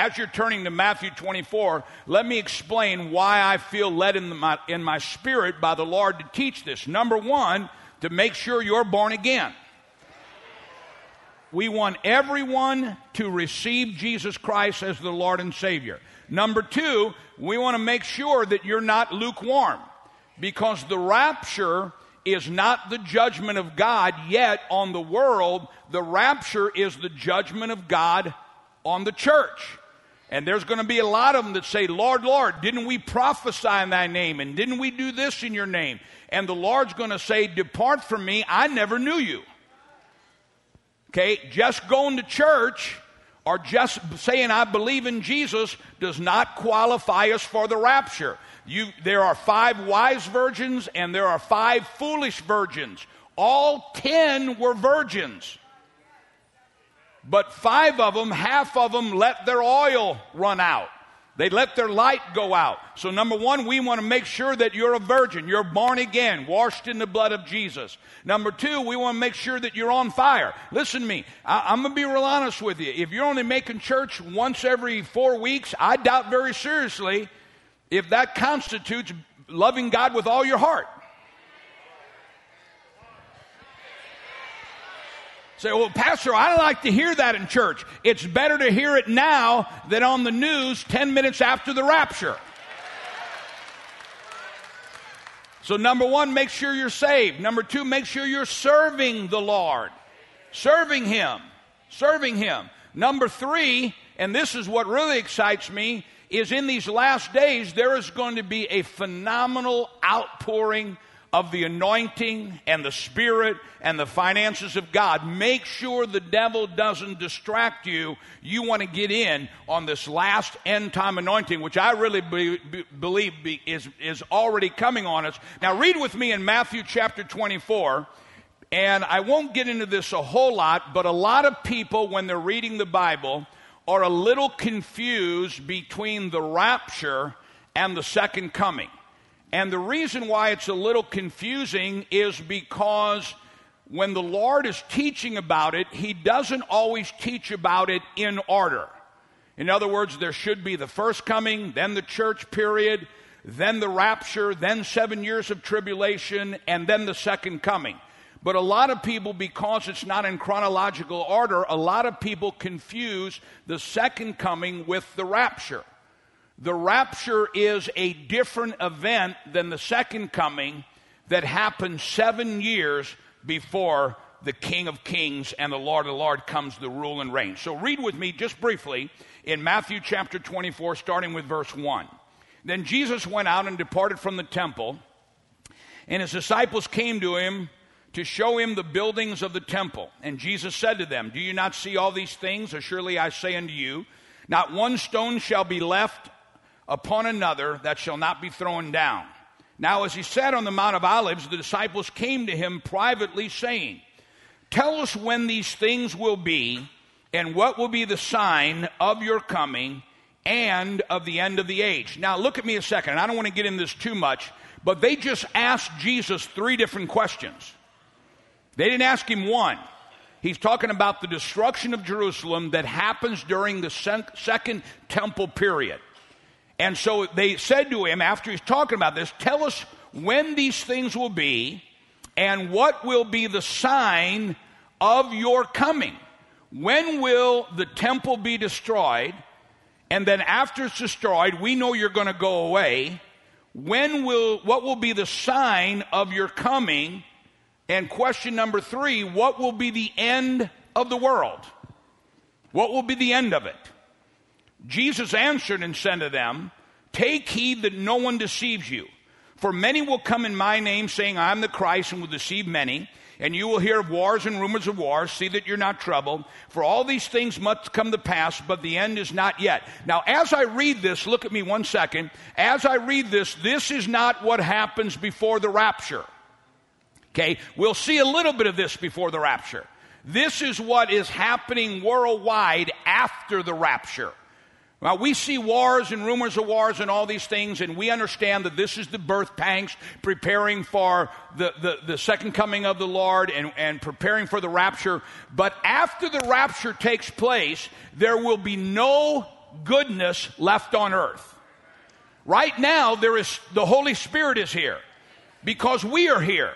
as you're turning to Matthew 24, let me explain why I feel led in my, in my spirit by the Lord to teach this. Number one, to make sure you're born again. We want everyone to receive Jesus Christ as the Lord and Savior. Number two, we want to make sure that you're not lukewarm because the rapture is not the judgment of God yet on the world. The rapture is the judgment of God on the church. And there's going to be a lot of them that say, Lord, Lord, didn't we prophesy in thy name? And didn't we do this in your name? And the Lord's going to say, Depart from me, I never knew you. Okay, just going to church or just saying I believe in Jesus does not qualify us for the rapture. You, there are five wise virgins and there are five foolish virgins. All ten were virgins. But five of them, half of them, let their oil run out. They let their light go out. So, number one, we want to make sure that you're a virgin. You're born again, washed in the blood of Jesus. Number two, we want to make sure that you're on fire. Listen to me. I, am going to be real honest with you. If you're only making church once every four weeks, I doubt very seriously if that constitutes loving God with all your heart. Say, well, Pastor, I like to hear that in church. It's better to hear it now than on the news 10 minutes after the rapture. So, number one, make sure you're saved. Number two, make sure you're serving the Lord. Serving Him. Serving Him. Number three, and this is what really excites me, is in these last days, there is going to be a phenomenal outpouring of the anointing and the spirit and the finances of God. Make sure the devil doesn't distract you. You want to get in on this last end time anointing, which I really be, be, believe be, is, is already coming on us. Now, read with me in Matthew chapter 24. And I won't get into this a whole lot, but a lot of people, when they're reading the Bible, are a little confused between the rapture and the second coming. And the reason why it's a little confusing is because when the Lord is teaching about it, He doesn't always teach about it in order. In other words, there should be the first coming, then the church period, then the rapture, then seven years of tribulation, and then the second coming. But a lot of people, because it's not in chronological order, a lot of people confuse the second coming with the rapture. The rapture is a different event than the second coming that happened seven years before the King of Kings and the Lord of Lords comes to rule and reign. So read with me just briefly in Matthew chapter 24, starting with verse 1. Then Jesus went out and departed from the temple, and his disciples came to him to show him the buildings of the temple. And Jesus said to them, Do you not see all these things? As surely I say unto you, not one stone shall be left upon another that shall not be thrown down. Now, as he sat on the Mount of Olives, the disciples came to him privately, saying, Tell us when these things will be, and what will be the sign of your coming and of the end of the age. Now, look at me a second. I don't want to get into this too much, but they just asked Jesus three different questions. They didn't ask him one. He's talking about the destruction of Jerusalem that happens during the second temple period. And so they said to him, after he's talking about this, tell us when these things will be and what will be the sign of your coming. When will the temple be destroyed? And then after it's destroyed, we know you're going to go away. When will, what will be the sign of your coming? And question number three, what will be the end of the world? What will be the end of it? Jesus answered and said to them, Take heed that no one deceives you. For many will come in my name, saying, I am the Christ, and will deceive many. And you will hear of wars and rumors of wars. See that you're not troubled. For all these things must come to pass, but the end is not yet. Now, as I read this, look at me one second. As I read this, this is not what happens before the rapture. Okay? We'll see a little bit of this before the rapture. This is what is happening worldwide after the rapture. Now, we see wars and rumors of wars and all these things, and we understand that this is the birth pangs preparing for the, the, the, second coming of the Lord and, and preparing for the rapture. But after the rapture takes place, there will be no goodness left on earth. Right now, there is the Holy Spirit is here because we are here.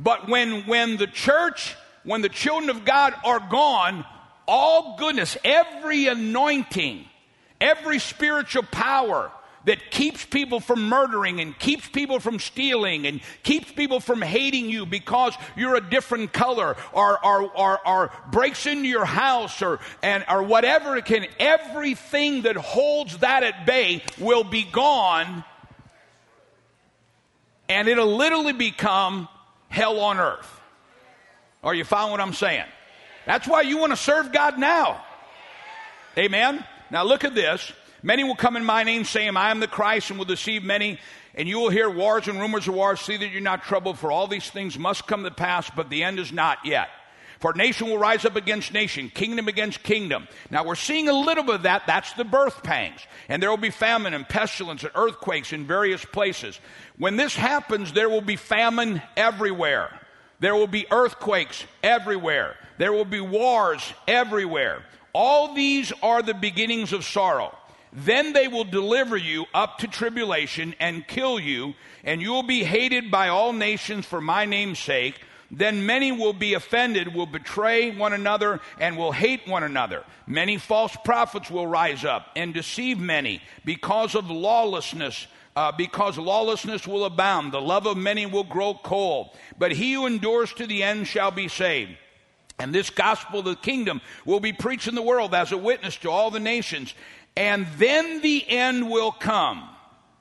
But when when the church, when the children of God are gone, all goodness, every anointing, every spiritual power, that keeps people from murdering and keeps people from stealing and keeps people from hating you because you're a different color or, or, or, or breaks into your house or, and, or whatever it can, everything that holds that at bay will be gone and it'll literally become hell on earth. Are you following what I'm saying? That's why you want to serve God now. Amen. Now look at this. Many will come in my name, saying, I am the Christ, and will deceive many. And you will hear wars and rumors of wars. See that you're not troubled, for all these things must come to pass, but the end is not yet. For nation will rise up against nation, kingdom against kingdom. Now we're seeing a little bit of that. That's the birth pangs. And there will be famine and pestilence and earthquakes in various places. When this happens, there will be famine everywhere. There will be earthquakes everywhere. There will be wars everywhere. All these are the beginnings of sorrow. Then they will deliver you up to tribulation and kill you, and you will be hated by all nations for my name's sake. Then many will be offended, will betray one another, and will hate one another. Many false prophets will rise up and deceive many because of lawlessness. Uh, because lawlessness will abound, the love of many will grow cold. But he who endures to the end shall be saved. And this gospel of the kingdom will be preached in the world as a witness to all the nations and then the end will come.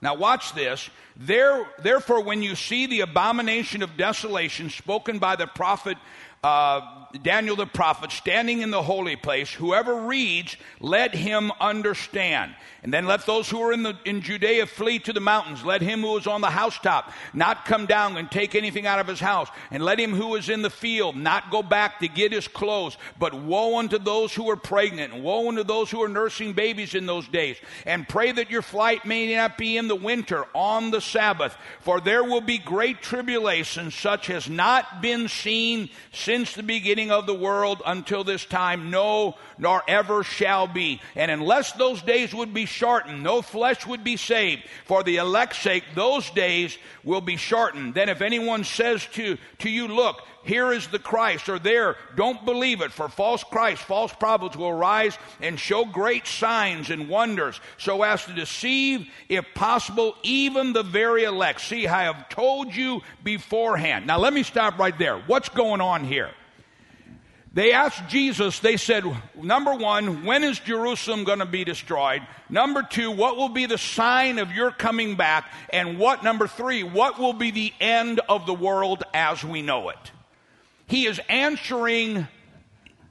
Now, watch this. There, therefore, when you see the abomination of desolation spoken by the prophet uh, Daniel the prophet standing in the holy place, whoever reads, let him understand. And then let those who are in, the, in Judea flee to the mountains. Let him who is on the housetop not come down and take anything out of his house. And let him who is in the field not go back to get his clothes. But woe unto those who are pregnant, and woe unto those who are nursing babies in those days. And pray that your flight may not be in the winter on the Sabbath. For there will be great tribulation, such as not been seen since the beginning of the world until this time, no, nor ever shall be. And unless those days would be shortened, no flesh would be saved. For the elect's sake, those days will be shortened. Then if anyone says to, to you, look, here is the Christ, or there, don't believe it, for false Christ, false prophets will rise and show great signs and wonders, so as to deceive, if possible, even the very elect. See, I have told you beforehand. Now let me stop right there. What's going on here? They asked Jesus, they said, number one, when is Jerusalem going to be destroyed? Number two, what will be the sign of your coming back? And what, number three, what will be the end of the world as we know it? He is answering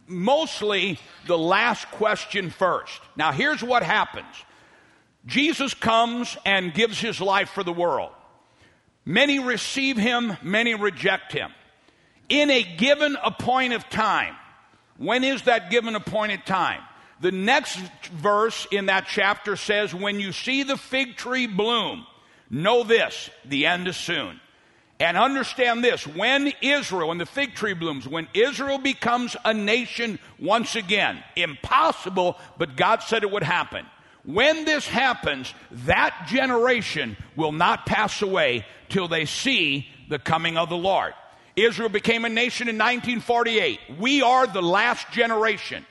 mostly the last question first. Now, here's what happens Jesus comes and gives his life for the world. Many receive him, many reject him in a given appointed time. When is that given appointed time? The next verse in that chapter says, When you see the fig tree bloom, know this, the end is soon. And understand this when Israel, when the fig tree blooms, when Israel becomes a nation once again, impossible, but God said it would happen. When this happens, that generation will not pass away till they see the coming of the Lord. Israel became a nation in 1948. We are the last generation.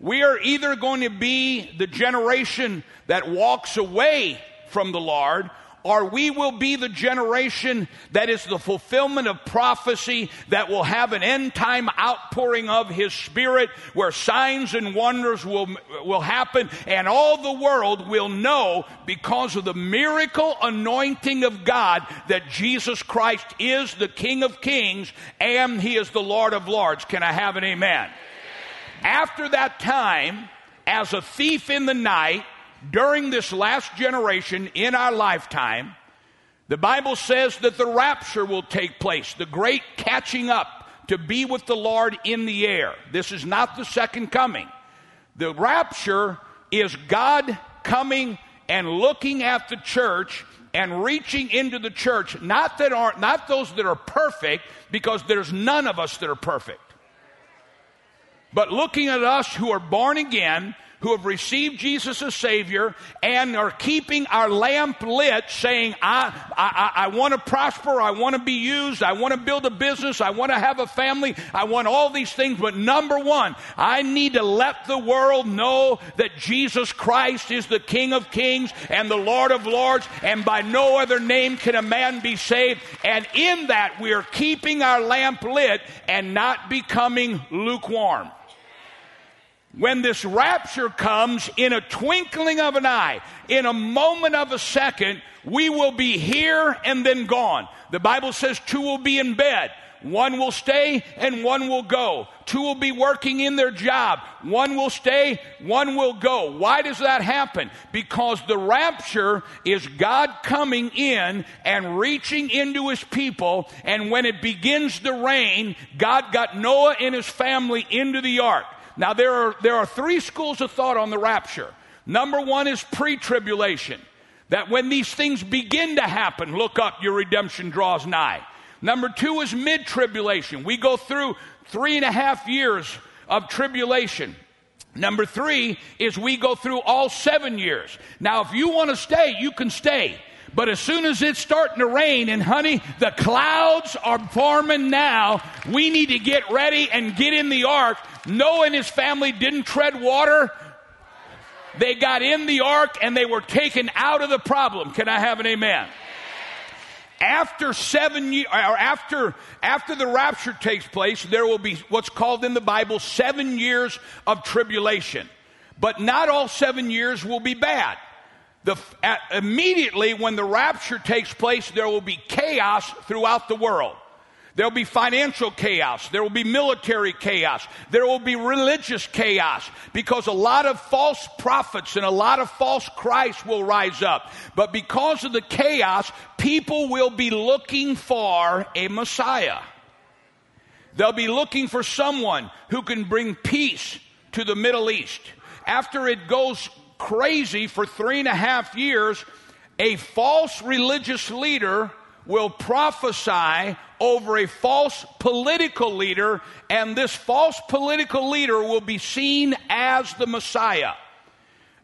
We are either going to be the generation that walks away from the Lord or we will be the generation that is the fulfillment of prophecy that will have an end time outpouring of his spirit where signs and wonders will, will happen and all the world will know because of the miracle anointing of God that Jesus Christ is the King of Kings and he is the Lord of Lords. Can I have an amen? After that time, as a thief in the night, during this last generation in our lifetime, the Bible says that the rapture will take place, the great catching up to be with the Lord in the air. This is not the second coming. The rapture is God coming and looking at the church and reaching into the church, not that aren't not those that are perfect, because there's none of us that are perfect. But looking at us who are born again, who have received Jesus as Savior and are keeping our lamp lit, saying, I, I, I want to prosper, I want to be used, I want to build a business, I want to have a family, I want all these things. But number one, I need to let the world know that Jesus Christ is the King of Kings and the Lord of Lords, and by no other name can a man be saved. And in that, we are keeping our lamp lit and not becoming lukewarm when this rapture comes in a twinkling of an eye, in a moment of a second, we will be here and then gone. The Bible says two will be in bed. One will stay and one will go. Two will be working in their job. One will stay, one will go. Why does that happen? Because the rapture is God coming in and reaching into his people. And when it begins to rain, God got Noah and his family into the ark. Now, there are, there are three schools of thought on the rapture. Number one is pre tribulation, that when these things begin to happen, look up, your redemption draws nigh. Number two is mid tribulation. We go through three and a half years of tribulation. Number three is we go through all seven years. Now, if you want to stay, you can stay. But as soon as it's starting to rain, and honey, the clouds are forming now, we need to get ready and get in the ark. Noah and his family didn't tread water. They got in the ark and they were taken out of the problem. Can I have an amen? After seven years, or after, after the rapture takes place, there will be what's called in the Bible seven years of tribulation. But not all seven years will be bad. The, at, immediately when the rapture takes place, there will be chaos throughout the world. There'll be financial chaos. There will be military chaos. There will be religious chaos because a lot of false prophets and a lot of false Christs will rise up. But because of the chaos, people will be looking for a Messiah. They'll be looking for someone who can bring peace to the Middle East. After it goes crazy for three and a half years, a false religious leader will prophesy over a false political leader, and this false political leader will be seen as the Messiah.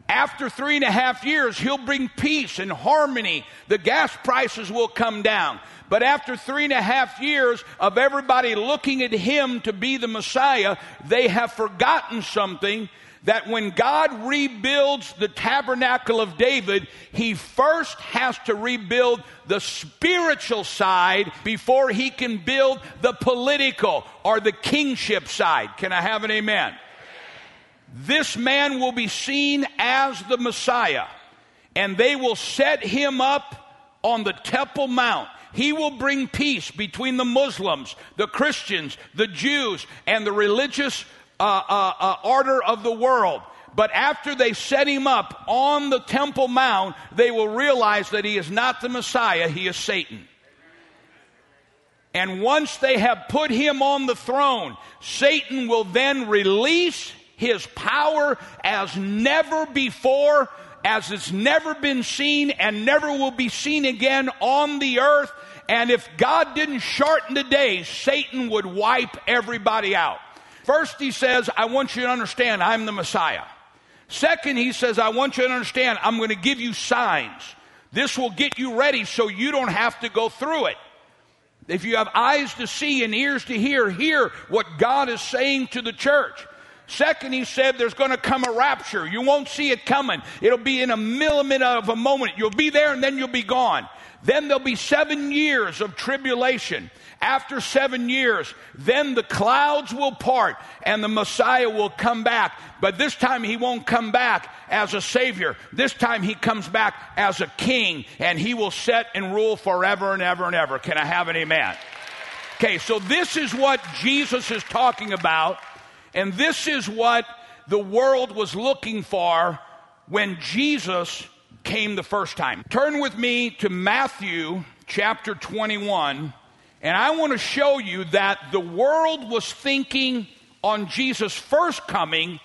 After three and a half years, he'll bring peace and harmony. The gas prices will come down. But after three and a half years of everybody looking at him to be the Messiah, they have forgotten something that when God rebuilds the tabernacle of David, he first has to rebuild the spiritual side before he can build the political or the kingship side. Can I have an amen? This man will be seen as the Messiah, and they will set him up on the Temple Mount. He will bring peace between the Muslims, the Christians, the Jews, and the religious uh, uh, uh, order of the world. But after they set him up on the Temple Mount, they will realize that he is not the Messiah, he is Satan. And once they have put him on the throne, Satan will then release his power as never before, as it's never been seen and never will be seen again on the earth. And if God didn't shorten the days, Satan would wipe everybody out. First, he says, I want you to understand I'm the Messiah. Second, he says, I want you to understand I'm going to give you signs. This will get you ready so you don't have to go through it. If you have eyes to see and ears to hear, hear what God is saying to the church. Second, he said there's going to come a rapture. You won't see it coming. It'll be in a millimeter of a moment. You'll be there and then you'll be gone. Then there'll be seven years of tribulation. After seven years, then the clouds will part and the Messiah will come back. But this time he won't come back as a savior. This time he comes back as a king and he will set and rule forever and ever and ever. Can I have an amen? Okay, so this is what Jesus is talking about, and this is what the world was looking for when Jesus came the first time. Turn with me to Matthew chapter 21 and I want to show you that the world was thinking on Jesus' first coming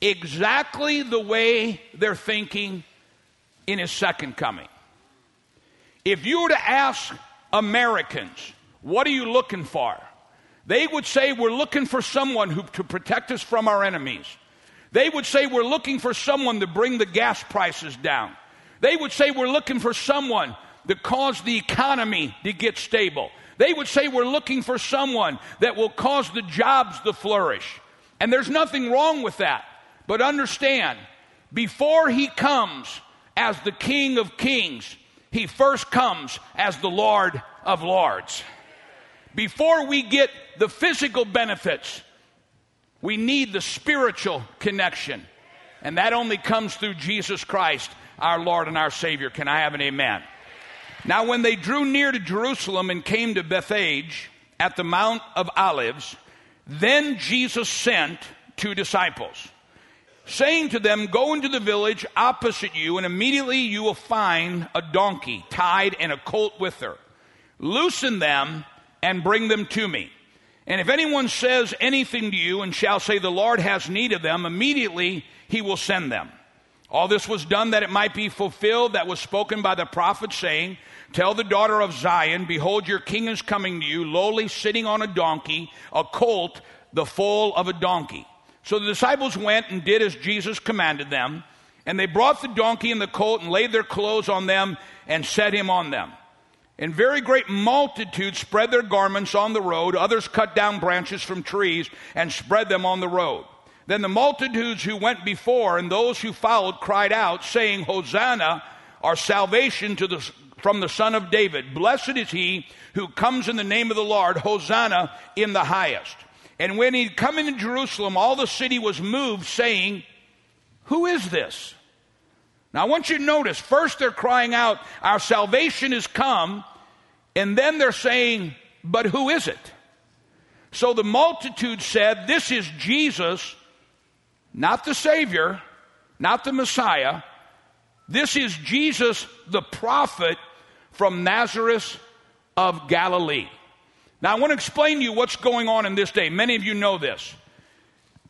exactly the way they're thinking in his second coming. If you were to ask Americans, what are you looking for? They would say, We're looking for someone who, to protect us from our enemies. They would say, We're looking for someone to bring the gas prices down. They would say, We're looking for someone to cause the economy to get stable. They would say, We're looking for someone that will cause the jobs to flourish. And there's nothing wrong with that. But understand, before he comes as the King of Kings, he first comes as the Lord of Lords. Before we get the physical benefits, we need the spiritual connection. And that only comes through Jesus Christ, our Lord and our Savior. Can I have an amen? Now, when they drew near to Jerusalem and came to Bethphage at the Mount of Olives, then Jesus sent two disciples, saying to them, Go into the village opposite you, and immediately you will find a donkey tied and a colt with her. Loosen them and bring them to me. And if anyone says anything to you and shall say, The Lord has need of them, immediately he will send them. All this was done that it might be fulfilled that was spoken by the prophet, saying, Tell the daughter of Zion, Behold, your king is coming to you, lowly sitting on a donkey, a colt, the foal of a donkey. So the disciples went and did as Jesus commanded them. And they brought the donkey and the colt and laid their clothes on them and set him on them. And very great multitudes spread their garments on the road. Others cut down branches from trees and spread them on the road. Then the multitudes who went before and those who followed cried out, saying, Hosanna, our salvation to the, from the Son of David. Blessed is he who comes in the name of the Lord. Hosanna in the highest. And when he'd come into Jerusalem, all the city was moved, saying, Who is this? Now, I want you to notice first they're crying out, Our salvation is come. And then they're saying, But who is it? So the multitude said, This is Jesus, not the Savior, not the Messiah. This is Jesus, the prophet from Nazareth of Galilee. Now, I want to explain to you what's going on in this day. Many of you know this.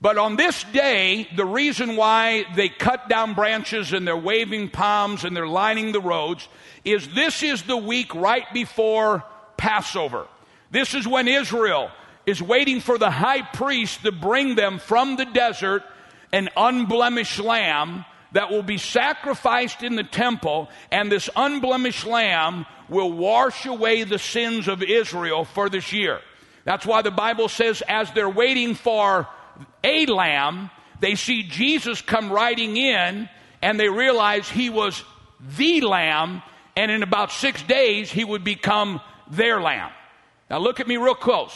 But on this day, the reason why they cut down branches and they're waving palms and they're lining the roads is this is the week right before Passover. This is when Israel is waiting for the high priest to bring them from the desert an unblemished lamb that will be sacrificed in the temple, and this unblemished lamb will wash away the sins of Israel for this year. That's why the Bible says, as they're waiting for a lamb, they see Jesus come riding in and they realize he was the lamb, and in about six days he would become their lamb. Now look at me real close.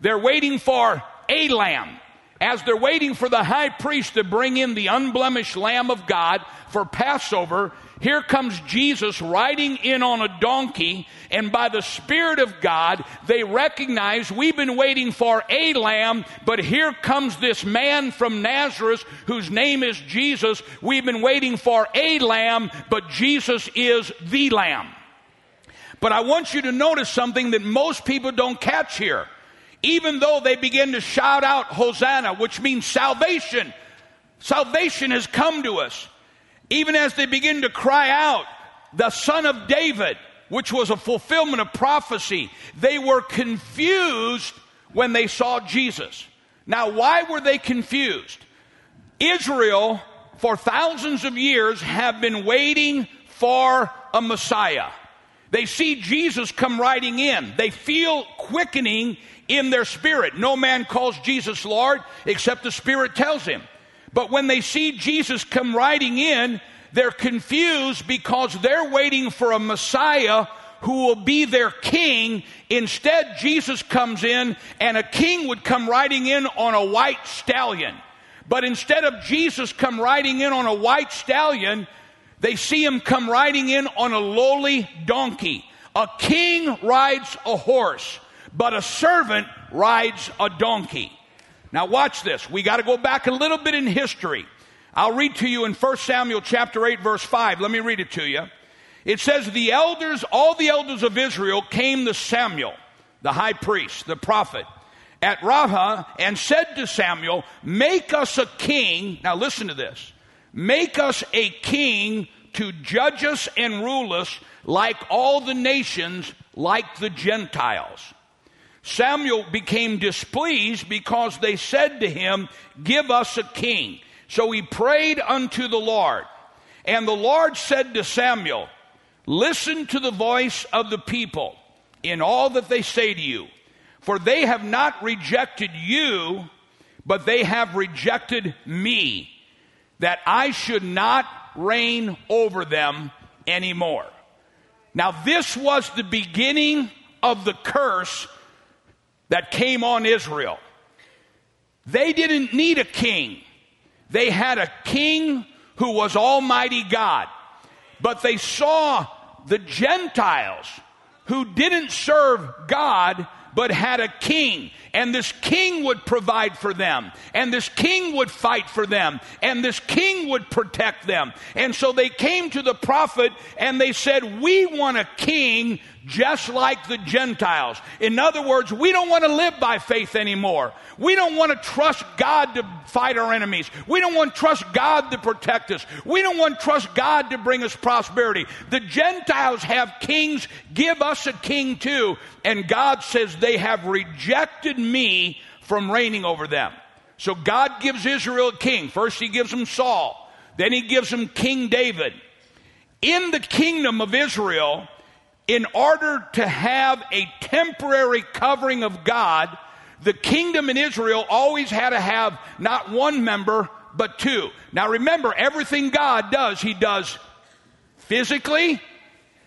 They're waiting for a lamb as they're waiting for the high priest to bring in the unblemished Lamb of God for Passover, here comes Jesus riding in on a donkey, and by the Spirit of God, they recognize we've been waiting for a lamb, but here comes this man from Nazareth whose name is Jesus. We've been waiting for a lamb, but Jesus is the lamb. But I want you to notice something that most people don't catch here even though they begin to shout out Hosanna, which means salvation, salvation has come to us. Even as they begin to cry out, the Son of David, which was a fulfillment of prophecy, they were confused when they saw Jesus. Now, why were they confused? Israel, for thousands of years, have been waiting for a Messiah. They see Jesus come riding in. They feel quickening in their spirit. No man calls Jesus Lord except the Spirit tells him. But when they see Jesus come riding in, they're confused because they're waiting for a Messiah who will be their king. Instead, Jesus comes in and a king would come riding in on a white stallion. But instead of Jesus come riding in on a white stallion, they see him come riding in on a lowly donkey. A king rides a horse but a servant rides a donkey. Now watch this. We got to go back a little bit in history. I'll read to you in 1 Samuel chapter 8 verse 5. Let me read it to you. It says the elders, all the elders of Israel came to Samuel, the high priest, the prophet, at Ramah and said to Samuel, make us a king. Now listen to this. Make us a king to judge us and rule us like all the nations, like the Gentiles. Samuel became displeased because they said to him, Give us a king. So he prayed unto the Lord. And the Lord said to Samuel, Listen to the voice of the people in all that they say to you, for they have not rejected you, but they have rejected me, that I should not reign over them anymore. Now, this was the beginning of the curse that came on Israel. They didn't need a king. They had a king who was Almighty God. But they saw the Gentiles who didn't serve God but had a king. And this king would provide for them. And this king would fight for them. And this king would protect them. And so they came to the prophet and they said, We want a king just like the Gentiles. In other words, we don't want to live by faith anymore. We don't want to trust God to fight our enemies. We don't want to trust God to protect us. We don't want to trust God to bring us prosperity. The Gentiles have kings. Give us a king too. And God says they have rejected me from reigning over them. So God gives Israel a king. First he gives him Saul. Then he gives him King David. In the kingdom of Israel, in order to have a temporary covering of God, the kingdom in Israel always had to have not one member, but two. Now remember, everything God does, He does physically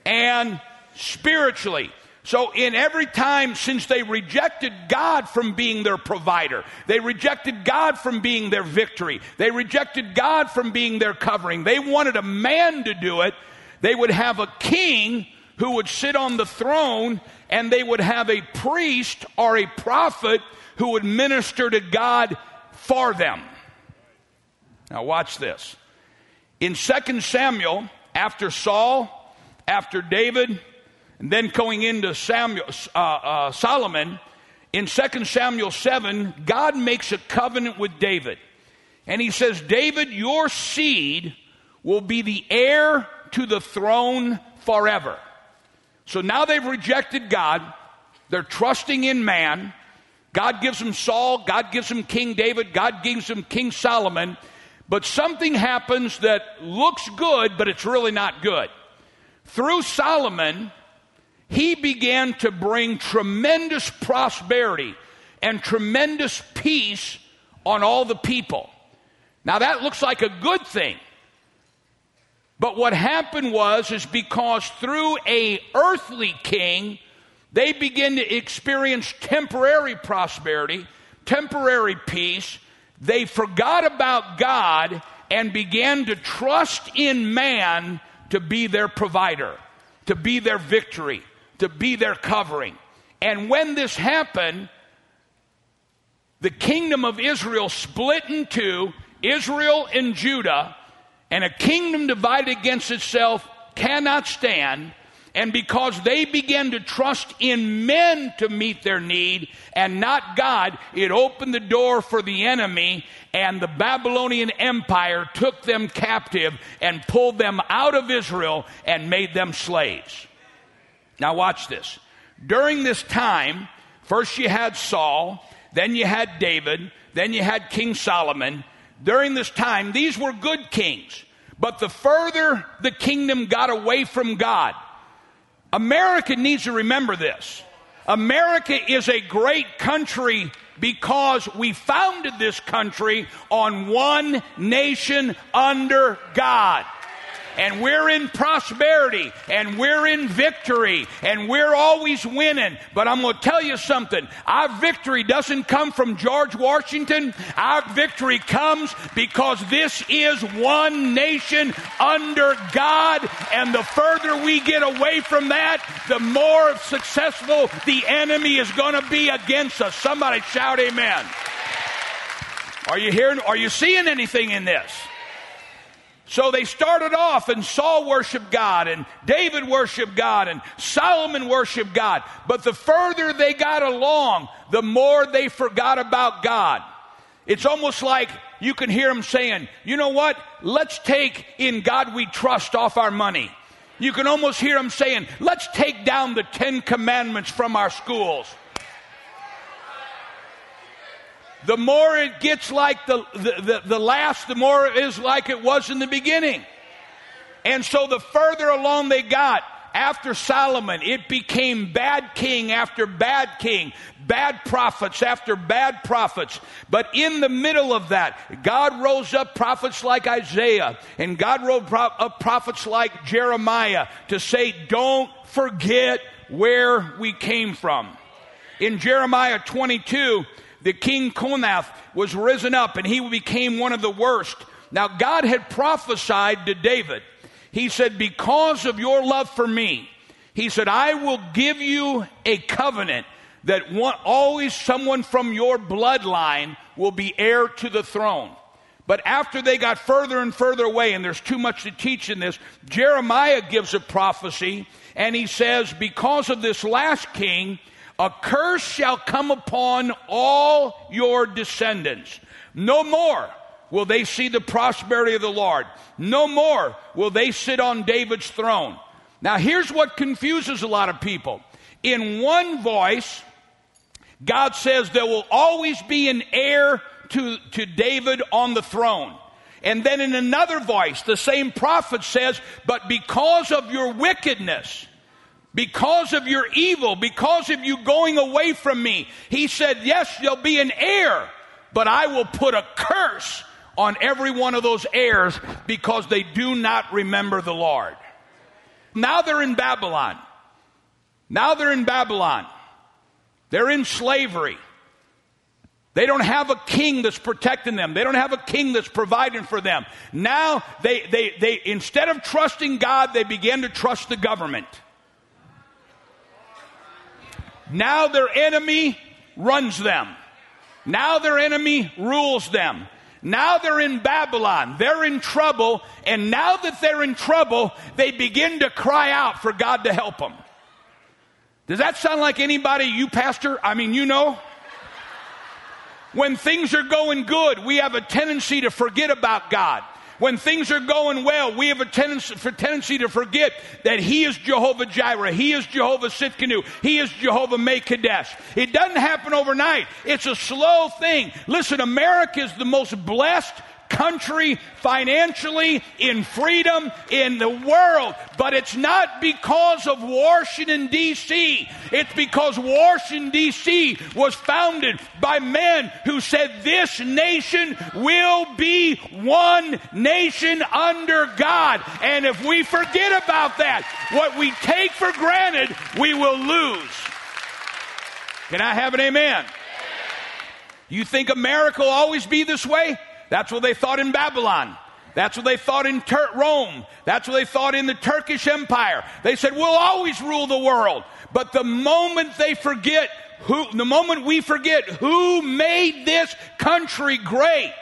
and spiritually. So, in every time since they rejected God from being their provider, they rejected God from being their victory, they rejected God from being their covering, they wanted a man to do it, they would have a king who would sit on the throne and they would have a priest or a prophet who would minister to God for them. Now, watch this. In 2 Samuel, after Saul, after David, and then going into Samuel, uh, uh, Solomon, in 2 Samuel 7, God makes a covenant with David. And he says, David, your seed will be the heir to the throne forever. So now they've rejected God. They're trusting in man. God gives them Saul. God gives them King David. God gives them King Solomon. But something happens that looks good, but it's really not good. Through Solomon, he began to bring tremendous prosperity and tremendous peace on all the people. Now that looks like a good thing. But what happened was is because through a earthly king, they begin to experience temporary prosperity, temporary peace. They forgot about God and began to trust in man to be their provider, to be their victory, to be their covering. And when this happened, the kingdom of Israel split in two Israel and Judah and a kingdom divided against itself cannot stand. And because they began to trust in men to meet their need and not God, it opened the door for the enemy, and the Babylonian Empire took them captive and pulled them out of Israel and made them slaves. Now, watch this. During this time, first you had Saul, then you had David, then you had King Solomon, during this time, these were good kings. But the further the kingdom got away from God, America needs to remember this. America is a great country because we founded this country on one nation under God and we're in prosperity and we're in victory and we're always winning. But I'm going to tell you something. Our victory doesn't come from George Washington. Our victory comes because this is one nation under God. And the further we get away from that, the more successful the enemy is going to be against us. Somebody shout amen. Are you hearing? Are you seeing anything in this? So they started off and Saul worshiped God and David worshiped God and Solomon worshiped God. But the further they got along, the more they forgot about God. It's almost like you can hear them saying, you know what? Let's take in God we trust off our money. You can almost hear them saying, let's take down the Ten Commandments from our schools. The more it gets like the, the, the, the last, the more it is like it was in the beginning. And so the further along they got, after Solomon, it became bad king after bad king, bad prophets after bad prophets. But in the middle of that, God rose up prophets like Isaiah and God rose up prophets like Jeremiah to say, don't forget where we came from. In Jeremiah 22, the king Konath was risen up and he became one of the worst. Now, God had prophesied to David. He said, Because of your love for me, he said, I will give you a covenant that one, always someone from your bloodline will be heir to the throne. But after they got further and further away, and there's too much to teach in this, Jeremiah gives a prophecy, and he says, Because of this last king, a curse shall come upon all your descendants. No more will they see the prosperity of the Lord. No more will they sit on David's throne. Now, here's what confuses a lot of people. In one voice, God says there will always be an heir to, to David on the throne. And then in another voice, the same prophet says, But because of your wickedness, because of your evil, because of you going away from me. He said, Yes, there'll be an heir, but I will put a curse on every one of those heirs because they do not remember the Lord. Now they're in Babylon. Now they're in Babylon. They're in slavery. They don't have a king that's protecting them. They don't have a king that's providing for them. Now they, they, they instead of trusting God, they begin to trust the government. Now their enemy runs them. Now their enemy rules them. Now they're in Babylon. They're in trouble. And now that they're in trouble, they begin to cry out for God to help them. Does that sound like anybody you, Pastor? I mean, you know? When things are going good, we have a tendency to forget about God. When things are going well, we have a tendency, for tendency to forget that He is Jehovah Jireh. He is Jehovah Tsidkenu. He is Jehovah Mekadesh. It doesn't happen overnight. It's a slow thing. Listen, America is the most blessed country financially, in freedom, in the world. But it's not because of Washington, D.C. It's because Washington, D.C. was founded by men who said this nation will be one nation under God. And if we forget about that, what we take for granted, we will lose. Can I have an amen? You think America will always be this way? That's what they thought in Babylon. That's what they thought in Tur- Rome. That's what they thought in the Turkish Empire. They said, we'll always rule the world. But the moment they forget who, the moment we forget who made this country great,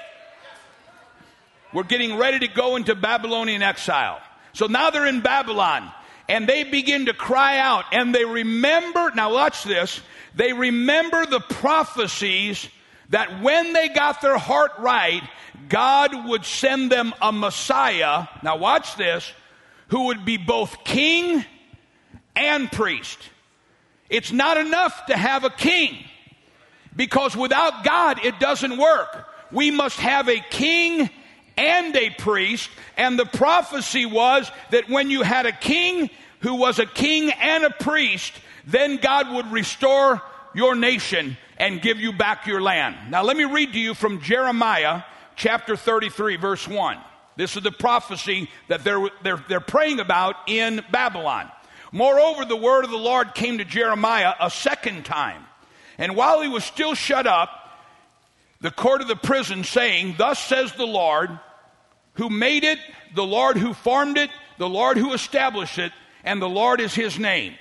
we're getting ready to go into Babylonian exile. So now they're in Babylon and they begin to cry out and they remember, now watch this, they remember the prophecies that when they got their heart right, God would send them a Messiah. Now, watch this who would be both king and priest. It's not enough to have a king because without God, it doesn't work. We must have a king and a priest. And the prophecy was that when you had a king who was a king and a priest, then God would restore your nation and give you back your land. Now, let me read to you from Jeremiah chapter 33, verse 1. This is the prophecy that they're, they're, they're praying about in Babylon. Moreover, the word of the Lord came to Jeremiah a second time. And while he was still shut up, the court of the prison, saying, Thus says the Lord, who made it, the Lord who formed it, the Lord who established it, and the Lord is his name.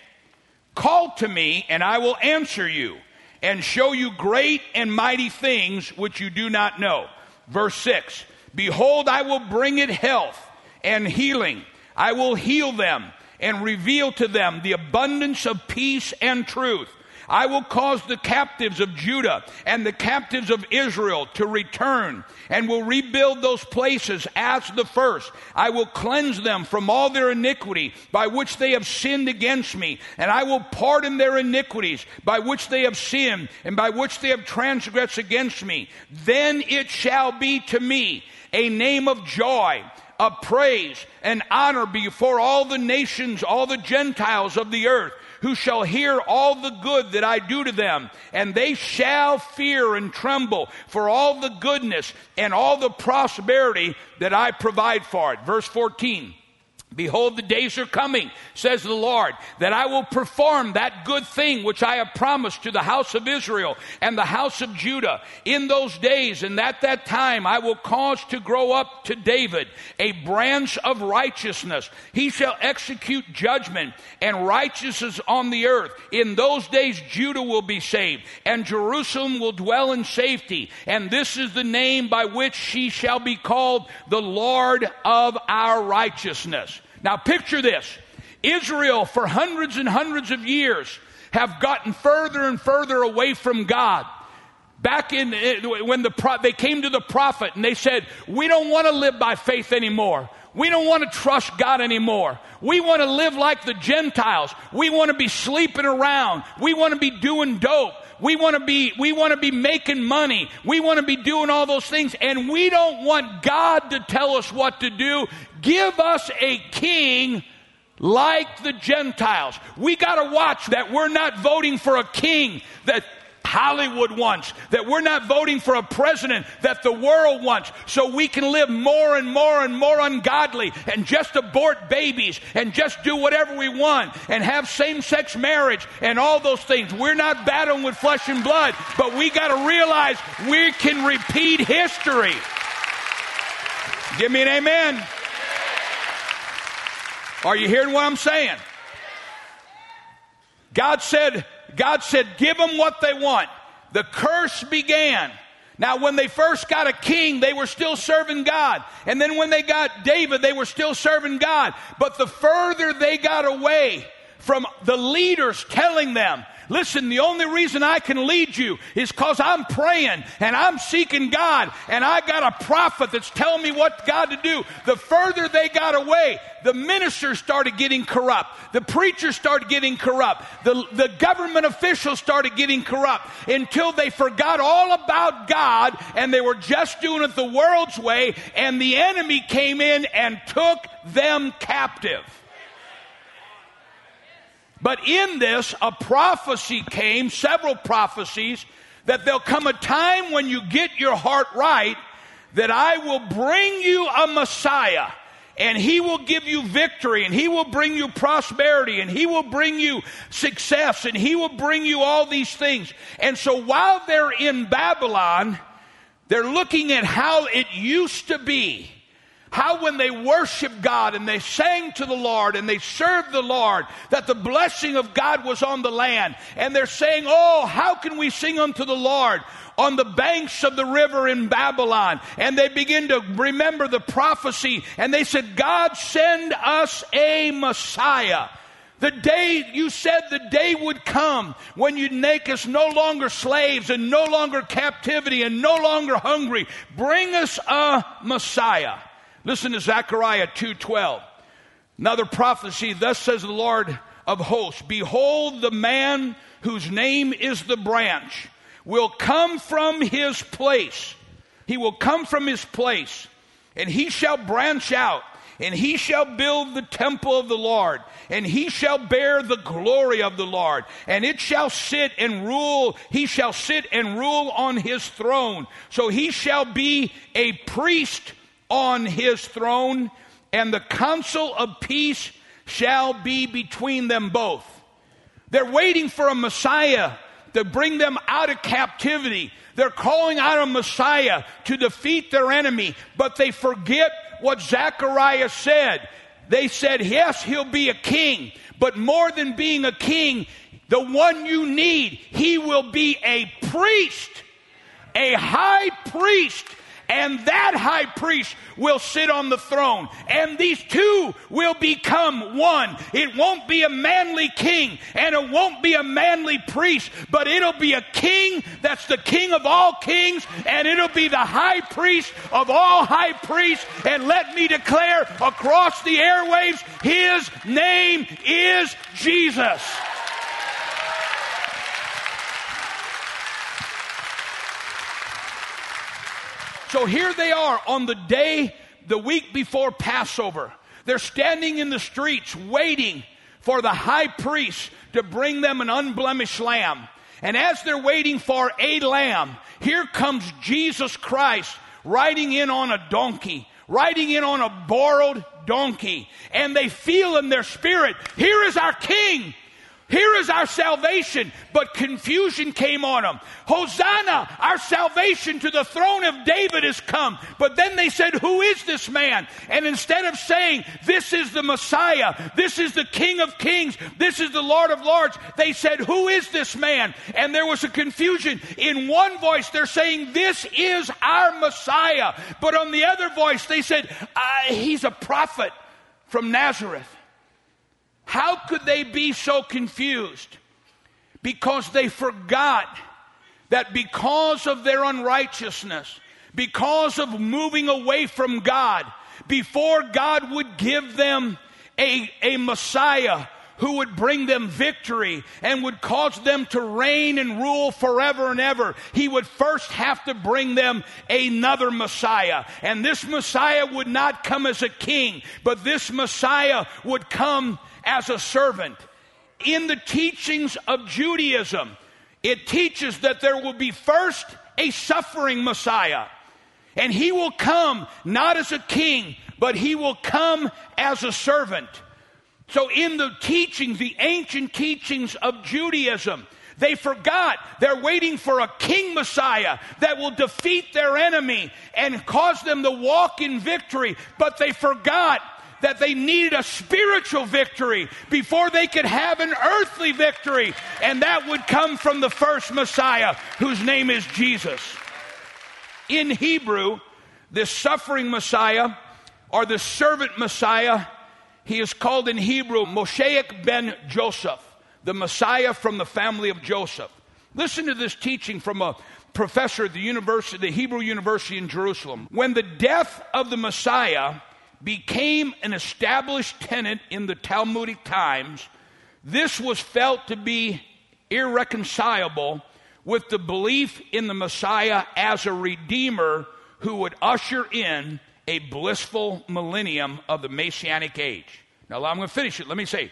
Call to me, and I will answer you, and show you great and mighty things which you do not know. Verse 6 Behold, I will bring it health and healing. I will heal them and reveal to them the abundance of peace and truth. I will cause the captives of Judah and the captives of Israel to return and will rebuild those places as the first. I will cleanse them from all their iniquity by which they have sinned against me, and I will pardon their iniquities by which they have sinned and by which they have transgressed against me. Then it shall be to me a name of joy of praise and honor before all the nations, all the Gentiles of the earth who shall hear all the good that I do to them, and they shall fear and tremble for all the goodness and all the prosperity that I provide for it. Verse 14. Behold, the days are coming, says the Lord, that I will perform that good thing which I have promised to the house of Israel and the house of Judah. In those days and at that time, I will cause to grow up to David a branch of righteousness. He shall execute judgment and righteousness on the earth. In those days, Judah will be saved and Jerusalem will dwell in safety. And this is the name by which she shall be called the Lord of our righteousness. Now picture this. Israel for hundreds and hundreds of years have gotten further and further away from God. Back in eh, when the they came to the prophet and they said, "We don't want to live by faith anymore. We don't want to trust God anymore. We want to live like the Gentiles. We want to be sleeping around. We want to be doing dope. We want to be we want to be making money. We want to be doing all those things and we don't want God to tell us what to do. Give us a king like the Gentiles. We got to watch that we're not voting for a king that Hollywood wants, that we're not voting for a president that the world wants, so we can live more and more and more ungodly and just abort babies and just do whatever we want and have same sex marriage and all those things. We're not battling with flesh and blood, but we got to realize we can repeat history. Give me an amen. Are you hearing what I'm saying? God said, God said, give them what they want. The curse began. Now, when they first got a king, they were still serving God. And then when they got David, they were still serving God. But the further they got away from the leaders telling them, Listen, the only reason I can lead you is because I'm praying and I'm seeking God and I got a prophet that's telling me what God to do. The further they got away, the ministers started getting corrupt. The preachers started getting corrupt. The, the government officials started getting corrupt until they forgot all about God and they were just doing it the world's way and the enemy came in and took them captive. But in this, a prophecy came, several prophecies, that there'll come a time when you get your heart right that I will bring you a Messiah and he will give you victory and he will bring you prosperity and he will bring you success and he will bring you all these things. And so while they're in Babylon, they're looking at how it used to be how when they worshiped God and they sang to the Lord and they served the Lord, that the blessing of God was on the land. And they're saying, Oh, how can we sing unto the Lord? on the banks of the river in Babylon. And they begin to remember the prophecy and they said, God send us a Messiah. The day you said the day would come when you'd make us no longer slaves and no longer captivity and no longer hungry. Bring us a Messiah. Listen to Zechariah 2:12. Another prophecy, thus says the Lord of hosts, behold the man whose name is the branch will come from his place. He will come from his place, and he shall branch out, and he shall build the temple of the Lord, and he shall bear the glory of the Lord, and it shall sit and rule, he shall sit and rule on his throne. So he shall be a priest on his throne, and the counsel of peace shall be between them both. They're waiting for a Messiah to bring them out of captivity. They're calling out a Messiah to defeat their enemy, but they forget what Zechariah said. They said, yes, he'll be a king, but more than being a king, the one you need, he will be a priest, a high priest and that high priest will sit on the throne, and these two will become one. It won't be a manly king, and it won't be a manly priest, but it'll be a king that's the king of all kings, and it'll be the high priest of all high priests. And let me declare across the airwaves, his name is Jesus. So here they are on the day, the week before Passover. They're standing in the streets waiting for the high priest to bring them an unblemished lamb. And as they're waiting for a lamb, here comes Jesus Christ riding in on a donkey, riding in on a borrowed donkey. And they feel in their spirit, here is our king. Here is our salvation, but confusion came on them. Hosanna, our salvation to the throne of David has come. But then they said, Who is this man? And instead of saying, This is the Messiah, this is the King of Kings, this is the Lord of Lords, they said, Who is this man? And there was a confusion. In one voice, they're saying, This is our Messiah. But on the other voice, they said, uh, He's a prophet from Nazareth. How could they be so confused? Because they forgot that because of their unrighteousness, because of moving away from God, before God would give them a, a Messiah who would bring them victory and would cause them to reign and rule forever and ever. He would first have to bring them another Messiah. And this Messiah would not come as a king, but this Messiah would come as a servant. In the teachings of Judaism, it teaches that there will be first a suffering Messiah. And he will come not as a king, but he will come as a servant. So, in the teachings, the ancient teachings of Judaism, they forgot they're waiting for a king Messiah that will defeat their enemy and cause them to walk in victory. But they forgot that they needed a spiritual victory before they could have an earthly victory. And that would come from the first Messiah, whose name is Jesus. In Hebrew, this suffering Messiah or the servant Messiah, he is called in Hebrew Moshiach ben Joseph, the Messiah from the family of Joseph. Listen to this teaching from a professor at the university, the Hebrew University in Jerusalem. When the death of the Messiah became an established tenet in the Talmudic times, this was felt to be irreconcilable with the belief in the Messiah as a redeemer who would usher in a blissful millennium of the Messianic age. Now, I'm going to finish it. Let me say,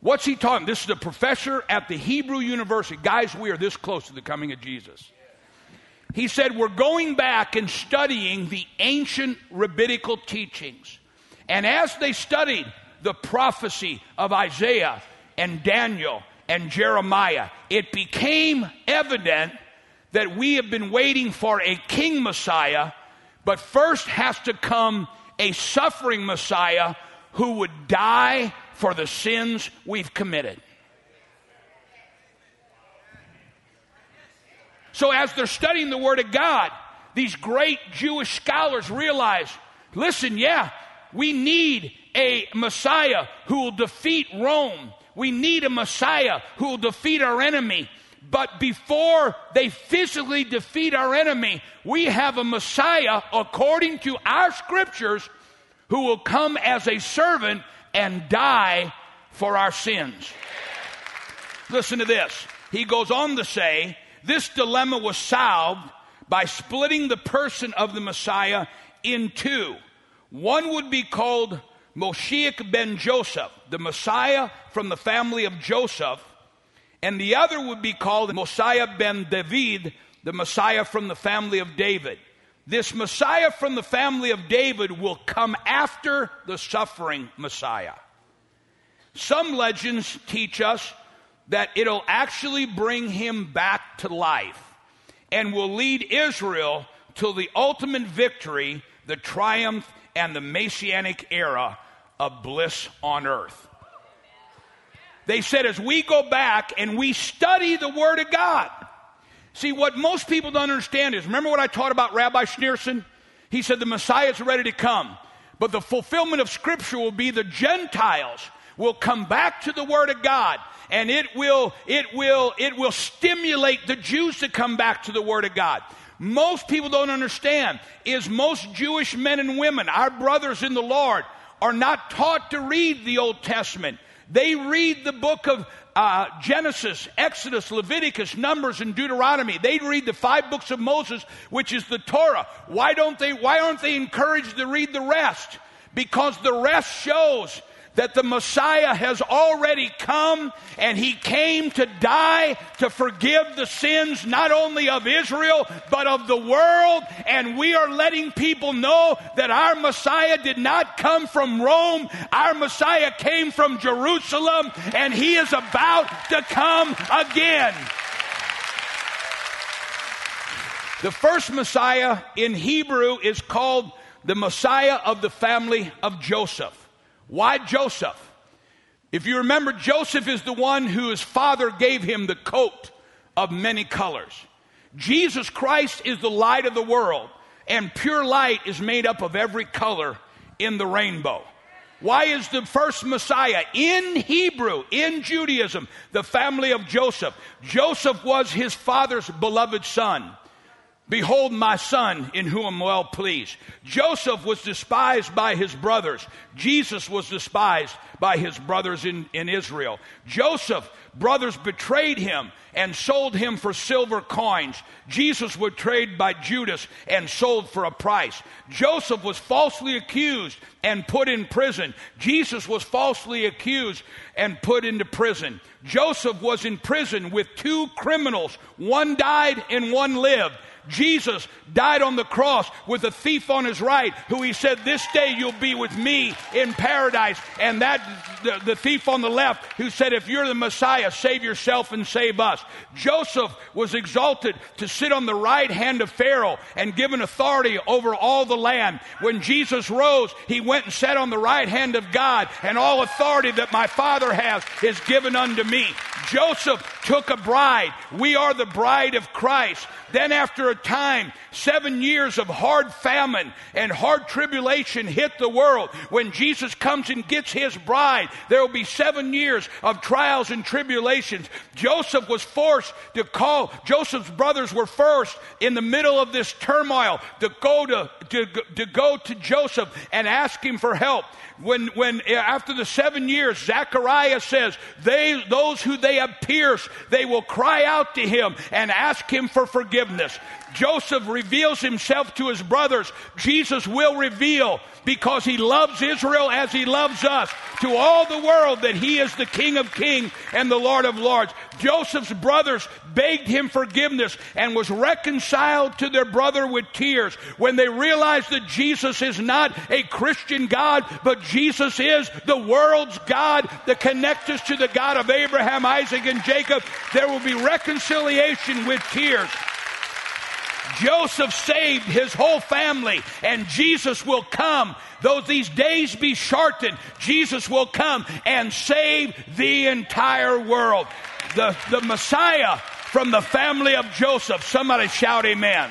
what's he talking? This is a professor at the Hebrew University. Guys, we are this close to the coming of Jesus. He said, We're going back and studying the ancient rabbinical teachings. And as they studied the prophecy of Isaiah and Daniel and Jeremiah, it became evident that we have been waiting for a king Messiah, but first has to come a suffering Messiah who would die for the sins we've committed. So, as they're studying the Word of God, these great Jewish scholars realize listen, yeah, we need a Messiah who will defeat Rome. We need a Messiah who will defeat our enemy. But before they physically defeat our enemy, we have a Messiah, according to our scriptures, who will come as a servant and die for our sins. Listen to this. He goes on to say, this dilemma was solved by splitting the person of the Messiah in two. One would be called Moshiach ben Joseph, the Messiah from the family of Joseph, and the other would be called Messiah ben David, the Messiah from the family of David. This Messiah from the family of David will come after the suffering Messiah. Some legends teach us that it'll actually bring him back to life and will lead Israel to the ultimate victory, the triumph, and the messianic era of bliss on earth. They said, as we go back and we study the Word of God, see, what most people don't understand is remember what I taught about Rabbi Schneerson? He said the Messiah is ready to come. But the fulfillment of Scripture will be the Gentiles will come back to the Word of God and it will, it will, it will stimulate the Jews to come back to the Word of God. Most people don't understand is most Jewish men and women, our brothers in the Lord, are not taught to read the Old Testament. They read the book of uh, Genesis, Exodus, Leviticus, Numbers, and Deuteronomy. They read the five books of Moses, which is the Torah. Why don't they? Why aren't they encouraged to read the rest? Because the rest shows that the Messiah has already come and he came to die to forgive the sins not only of Israel but of the world. And we are letting people know that our Messiah did not come from Rome. Our Messiah came from Jerusalem and he is about to come again. The first Messiah in Hebrew is called the Messiah of the family of Joseph. Why Joseph? If you remember, Joseph is the one who his father gave him the coat of many colors. Jesus Christ is the light of the world, and pure light is made up of every color in the rainbow. Why is the first Messiah in Hebrew, in Judaism, the family of Joseph? Joseph was his father's beloved son. Behold my son in whom I'm well pleased. Joseph was despised by his brothers. Jesus was despised by his brothers in, in Israel. Joseph, brothers betrayed him and sold him for silver coins. Jesus was betrayed by Judas and sold for a price. Joseph was falsely accused and put in prison. Jesus was falsely accused and put into prison. Joseph was in prison with two criminals. One died and one lived. Jesus died on the cross with a thief on his right, who he said, This day you'll be with me in paradise. And that, the, the thief on the left, who said, If you're the Messiah, save yourself and save us. Joseph was exalted to sit on the right hand of Pharaoh and given authority over all the land. When Jesus rose, he went and sat on the right hand of God, and all authority that my Father has is given unto me. Joseph took a bride. We are the bride of Christ. Then, after a time, seven years of hard famine and hard tribulation hit the world. When Jesus comes and gets his bride, there will be seven years of trials and tribulations. Joseph was forced to call, Joseph's brothers were first in the middle of this turmoil to go to, to, to go to Joseph and ask him for help when, when eh, after the seven years, Zechariah says, they, those who they have pierced, they will cry out to him and ask him for forgiveness. Joseph reveals himself to his brothers. Jesus will reveal because he loves Israel as he loves us to all the world that he is the King of kings and the Lord of lords. Joseph's brothers begged him forgiveness and was reconciled to their brother with tears when they realized that Jesus is not a Christian God, but Jesus is the world's God that connects us to the God of Abraham, Isaac, and Jacob. There will be reconciliation with tears. Joseph saved his whole family, and Jesus will come. Though these days be shortened, Jesus will come and save the entire world. The, the Messiah from the family of Joseph. Somebody shout, Amen.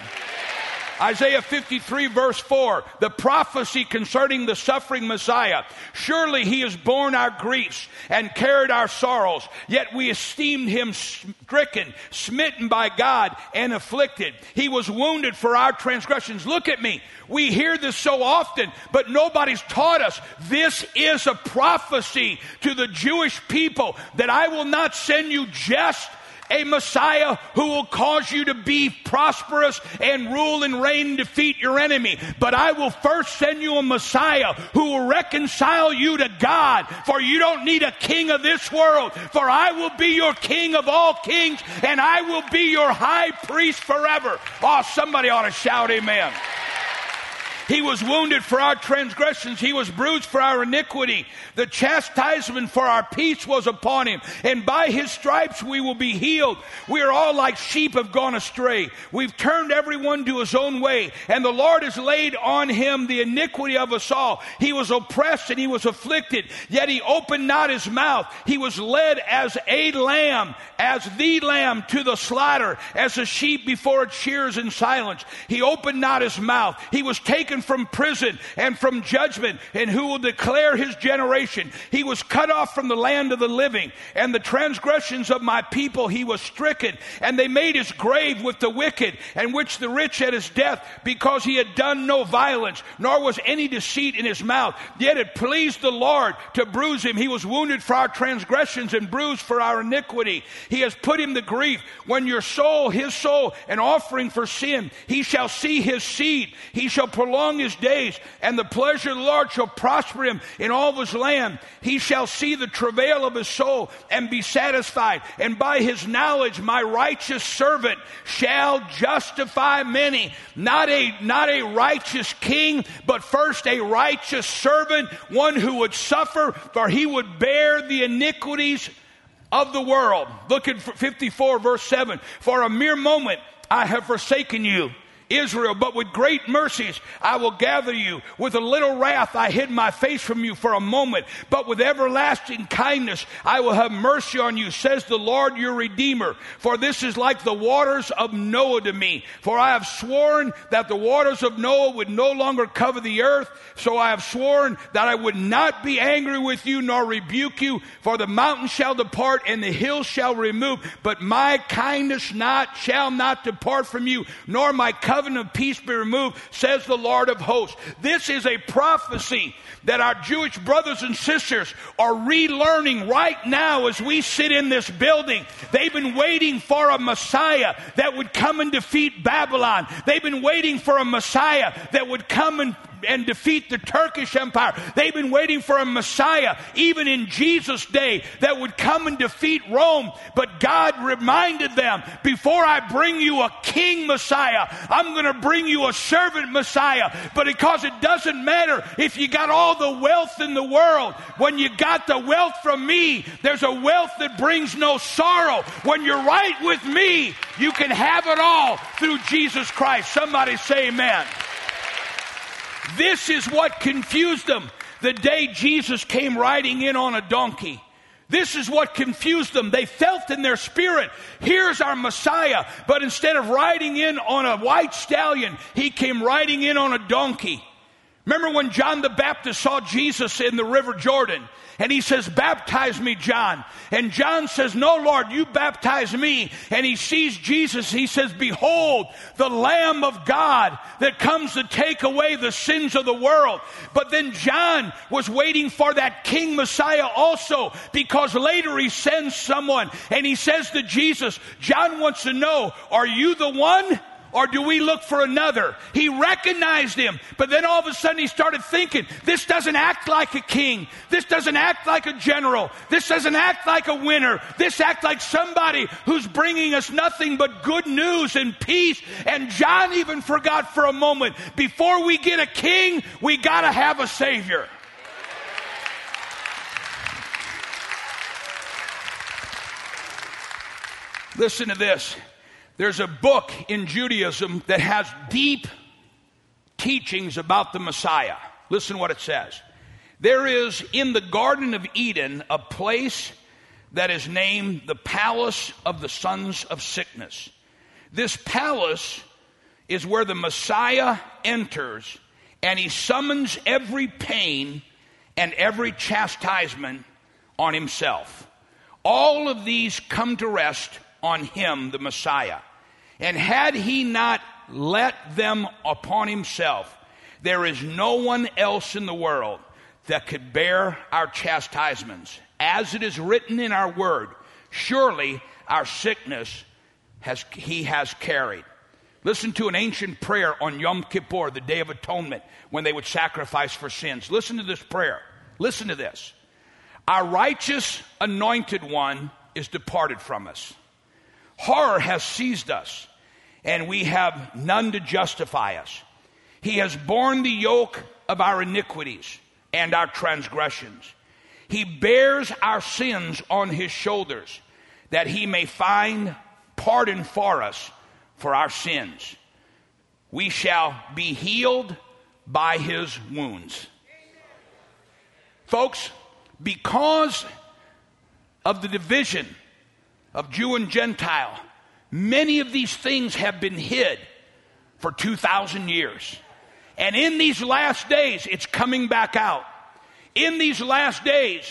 Isaiah 53 verse 4, the prophecy concerning the suffering Messiah. Surely he has borne our griefs and carried our sorrows, yet we esteemed him stricken, smitten by God, and afflicted. He was wounded for our transgressions. Look at me. We hear this so often, but nobody's taught us. This is a prophecy to the Jewish people that I will not send you just a Messiah who will cause you to be prosperous and rule and reign and defeat your enemy. But I will first send you a Messiah who will reconcile you to God. For you don't need a king of this world. For I will be your king of all kings and I will be your high priest forever. Oh, somebody ought to shout amen. He was wounded for our transgressions. He was bruised for our iniquity. The chastisement for our peace was upon him. And by his stripes we will be healed. We are all like sheep have gone astray. We've turned everyone to his own way. And the Lord has laid on him the iniquity of us all. He was oppressed and he was afflicted, yet he opened not his mouth. He was led as a lamb, as the lamb to the slaughter, as a sheep before its shears in silence. He opened not his mouth. He was taken from prison and from judgment, and who will declare his generation? He was cut off from the land of the living, and the transgressions of my people he was stricken, and they made his grave with the wicked, and which the rich at his death, because he had done no violence, nor was any deceit in his mouth. Yet it pleased the Lord to bruise him. He was wounded for our transgressions and bruised for our iniquity. He has put him to grief. When your soul, his soul, an offering for sin, he shall see his seed. He shall prolong his days, and the pleasure of the Lord shall prosper him in all of his land. He shall see the travail of his soul and be satisfied. And by his knowledge, my righteous servant shall justify many. Not a, not a righteous king, but first a righteous servant, one who would suffer, for he would bear the iniquities of the world. Look at 54 verse 7. For a mere moment I have forsaken you Israel, but with great mercies I will gather you. With a little wrath I hid my face from you for a moment, but with everlasting kindness I will have mercy on you, says the Lord your Redeemer. For this is like the waters of Noah to me. For I have sworn that the waters of Noah would no longer cover the earth, so I have sworn that I would not be angry with you nor rebuke you, for the mountains shall depart and the hills shall remove, but my kindness not shall not depart from you, nor my covenant covenant of peace be removed, says the Lord of hosts. This is a prophecy that our Jewish brothers and sisters are relearning right now as we sit in this building. They've been waiting for a Messiah that would come and defeat Babylon. They've been waiting for a Messiah that would come and and defeat the Turkish Empire. They've been waiting for a Messiah, even in Jesus' day, that would come and defeat Rome. But God reminded them, before I bring you a king Messiah, I'm going to bring you a servant Messiah. But because it doesn't matter if you got all the wealth in the world, when you got the wealth from me, there's a wealth that brings no sorrow. When you're right with me, you can have it all through Jesus Christ. Somebody say amen. This is what confused them the day Jesus came riding in on a donkey. This is what confused them. They felt in their spirit, here's our Messiah. But instead of riding in on a white stallion, he came riding in on a donkey. Remember when John the Baptist saw Jesus in the River Jordan? And he says, Baptize me, John. And John says, No, Lord, you baptize me. And he sees Jesus. He says, Behold, the Lamb of God that comes to take away the sins of the world. But then John was waiting for that King Messiah also, because later he sends someone and he says to Jesus, John wants to know, Are you the one? Or do we look for another? He recognized him, but then all of a sudden he started thinking, this doesn't act like a king. This doesn't act like a general. This doesn't act like a winner. This act like somebody who's bringing us nothing but good news and peace. And John even forgot for a moment, before we get a king, we gotta have a savior. Listen to this. There's a book in Judaism that has deep teachings about the Messiah. Listen what it says. There is in the Garden of Eden a place that is named the Palace of the Sons of Sickness. This palace is where the Messiah enters and he summons every pain and every chastisement on himself. All of these come to rest on him, the Messiah. And had he not let them upon himself, there is no one else in the world that could bear our chastisements. As it is written in our word, surely our sickness has, he has carried. Listen to an ancient prayer on Yom Kippur, the Day of Atonement, when they would sacrifice for sins. Listen to this prayer. Listen to this. Our righteous anointed one is departed from us. Horror has seized us, and we have none to justify us. He has borne the yoke of our iniquities and our transgressions. He bears our sins on his shoulders that he may find pardon for us for our sins. We shall be healed by his wounds. Folks, because of the division of Jew and Gentile, many of these things have been hid for 2,000 years. And in these last days, it's coming back out. In these last days,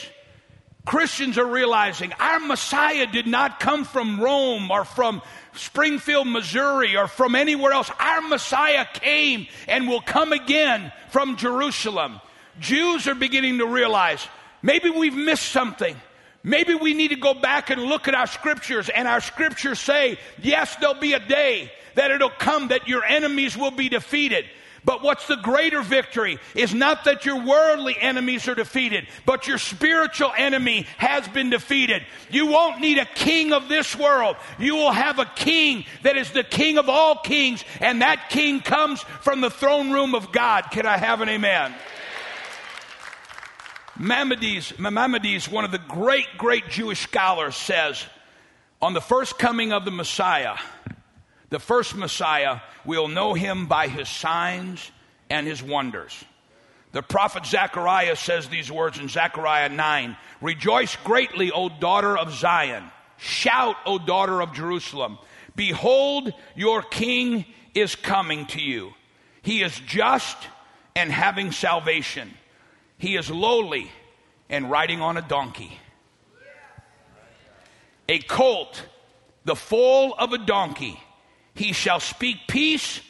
Christians are realizing our Messiah did not come from Rome or from Springfield, Missouri, or from anywhere else. Our Messiah came and will come again from Jerusalem. Jews are beginning to realize maybe we've missed something. Maybe we need to go back and look at our scriptures, and our scriptures say, yes, there'll be a day that it'll come that your enemies will be defeated. But what's the greater victory is not that your worldly enemies are defeated, but your spiritual enemy has been defeated. You won't need a king of this world. You will have a king that is the king of all kings, and that king comes from the throne room of God. Can I have an amen? Maimonides, Maimonides, one of the great, great Jewish scholars, says on the first coming of the Messiah, the first Messiah, we'll know him by his signs and his wonders. The prophet Zechariah says these words in Zechariah 9 Rejoice greatly, O daughter of Zion. Shout, O daughter of Jerusalem. Behold, your king is coming to you. He is just and having salvation he is lowly and riding on a donkey. A colt, the foal of a donkey. He shall speak peace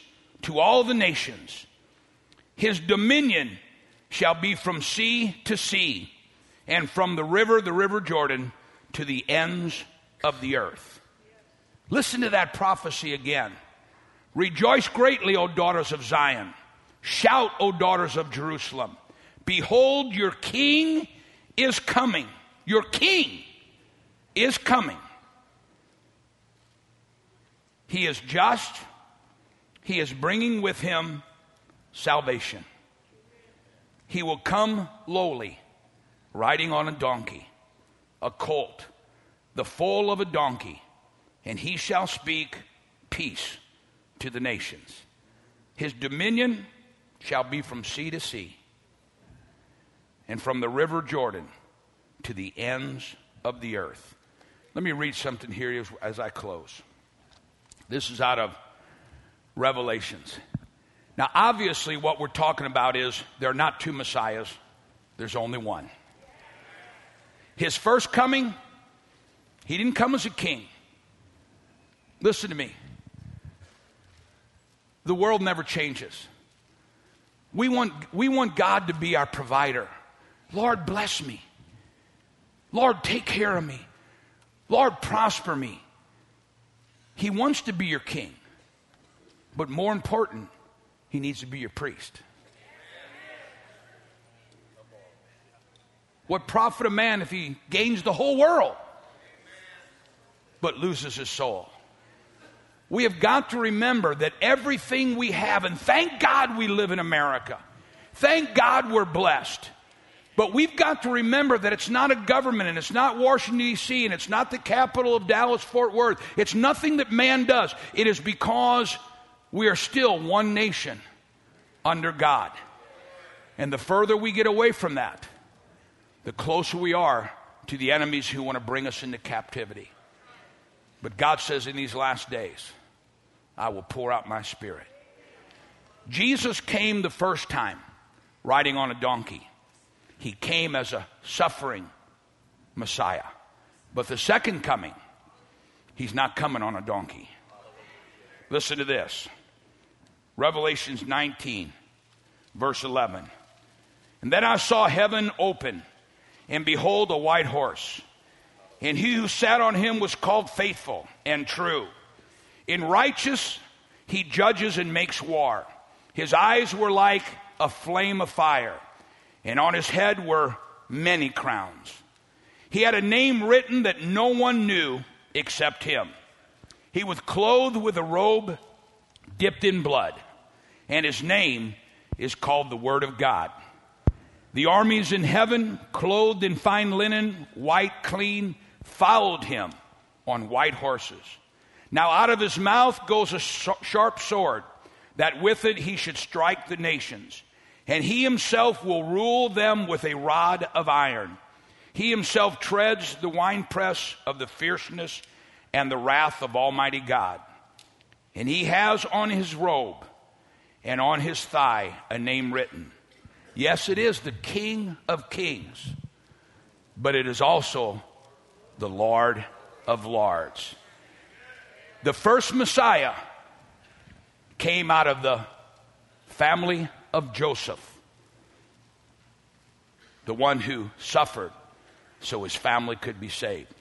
to all the nations. His dominion shall be from sea to sea, and from the river, the river Jordan, to the ends of the earth. Listen to that prophecy again. Rejoice greatly, O daughters of Zion. Shout, O daughters of Jerusalem. Behold, your king is coming. Your king is coming. He is just. He is bringing with him salvation. He will come lowly, riding on a donkey, a colt, the foal of a donkey, and he shall speak peace to the nations. His dominion shall be from sea to sea and from the river Jordan to the ends of the earth. Let me read something here as, as I close. This is out of Revelations. Now, obviously, what we're talking about is there are not two Messiahs, there's only one. His first coming, he didn't come as a king. Listen to me. The world never changes. We want, we want God to be our provider. Lord, bless me. Lord, take care of me. Lord, prosper me. He wants to be your king. But more important, he needs to be your priest. What profit a man if he gains the whole world but loses his soul? We have got to remember that everything we have, and thank God we live in America. Thank God we're blessed. But we've got to remember that it's not a government and it's not Washington, D.C., and it's not the capital of Dallas, Fort Worth. It's nothing that man does. It is because we are still one nation under God. And the further we get away from that, the closer we are to the enemies who want to bring us into captivity. But God says in these last days, I will pour out my spirit. Jesus came the first time riding on a donkey. He came as a suffering Messiah. But the second coming, he's not coming on a donkey. Listen to this Revelations 19, verse 11. And then I saw heaven open, and behold, a white horse. And he who sat on him was called faithful and true. In righteous, he judges and makes war. His eyes were like a flame of fire and on his head were many crowns. He had a name written that no one knew except him. He was clothed with a robe dipped in blood, and his name is called the Word of God. The armies in heaven, clothed in fine linen, white, clean, followed him on white horses. Now out of his mouth goes a sharp sword, that with it he should strike the nations. And he himself will rule them with a rod of iron. He himself treads the winepress of the fierceness and the wrath of Almighty God. And he has on his robe and on his thigh a name written. Yes, it is the King of Kings, but it is also the Lord of Lords. The first Messiah came out of the family of Joseph, the one who suffered so his family could be saved.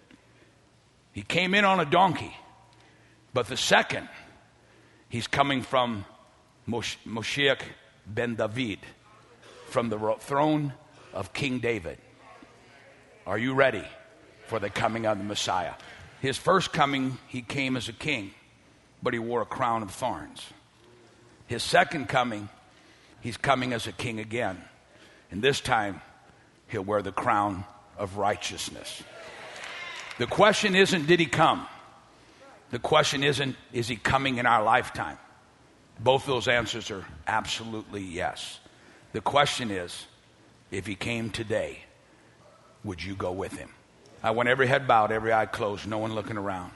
He came in on a donkey, but the second, he's coming from Moshiach ben David, from the throne of King David. Are you ready for the coming of the Messiah? His first coming, he came as a king, but he wore a crown of thorns. His second coming, he's coming as a king again. And this time, he'll wear the crown of righteousness. The question isn't, did he come? The question isn't, is he coming in our lifetime? Both those answers are absolutely yes. The question is, if he came today, would you go with him? I want every head bowed, every eye closed, no one looking around.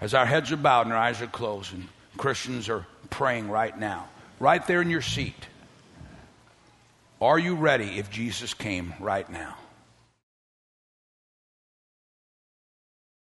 As our heads are bowed and our eyes are closed, and Christians are praying right now, right there in your seat, are you ready if Jesus came right now?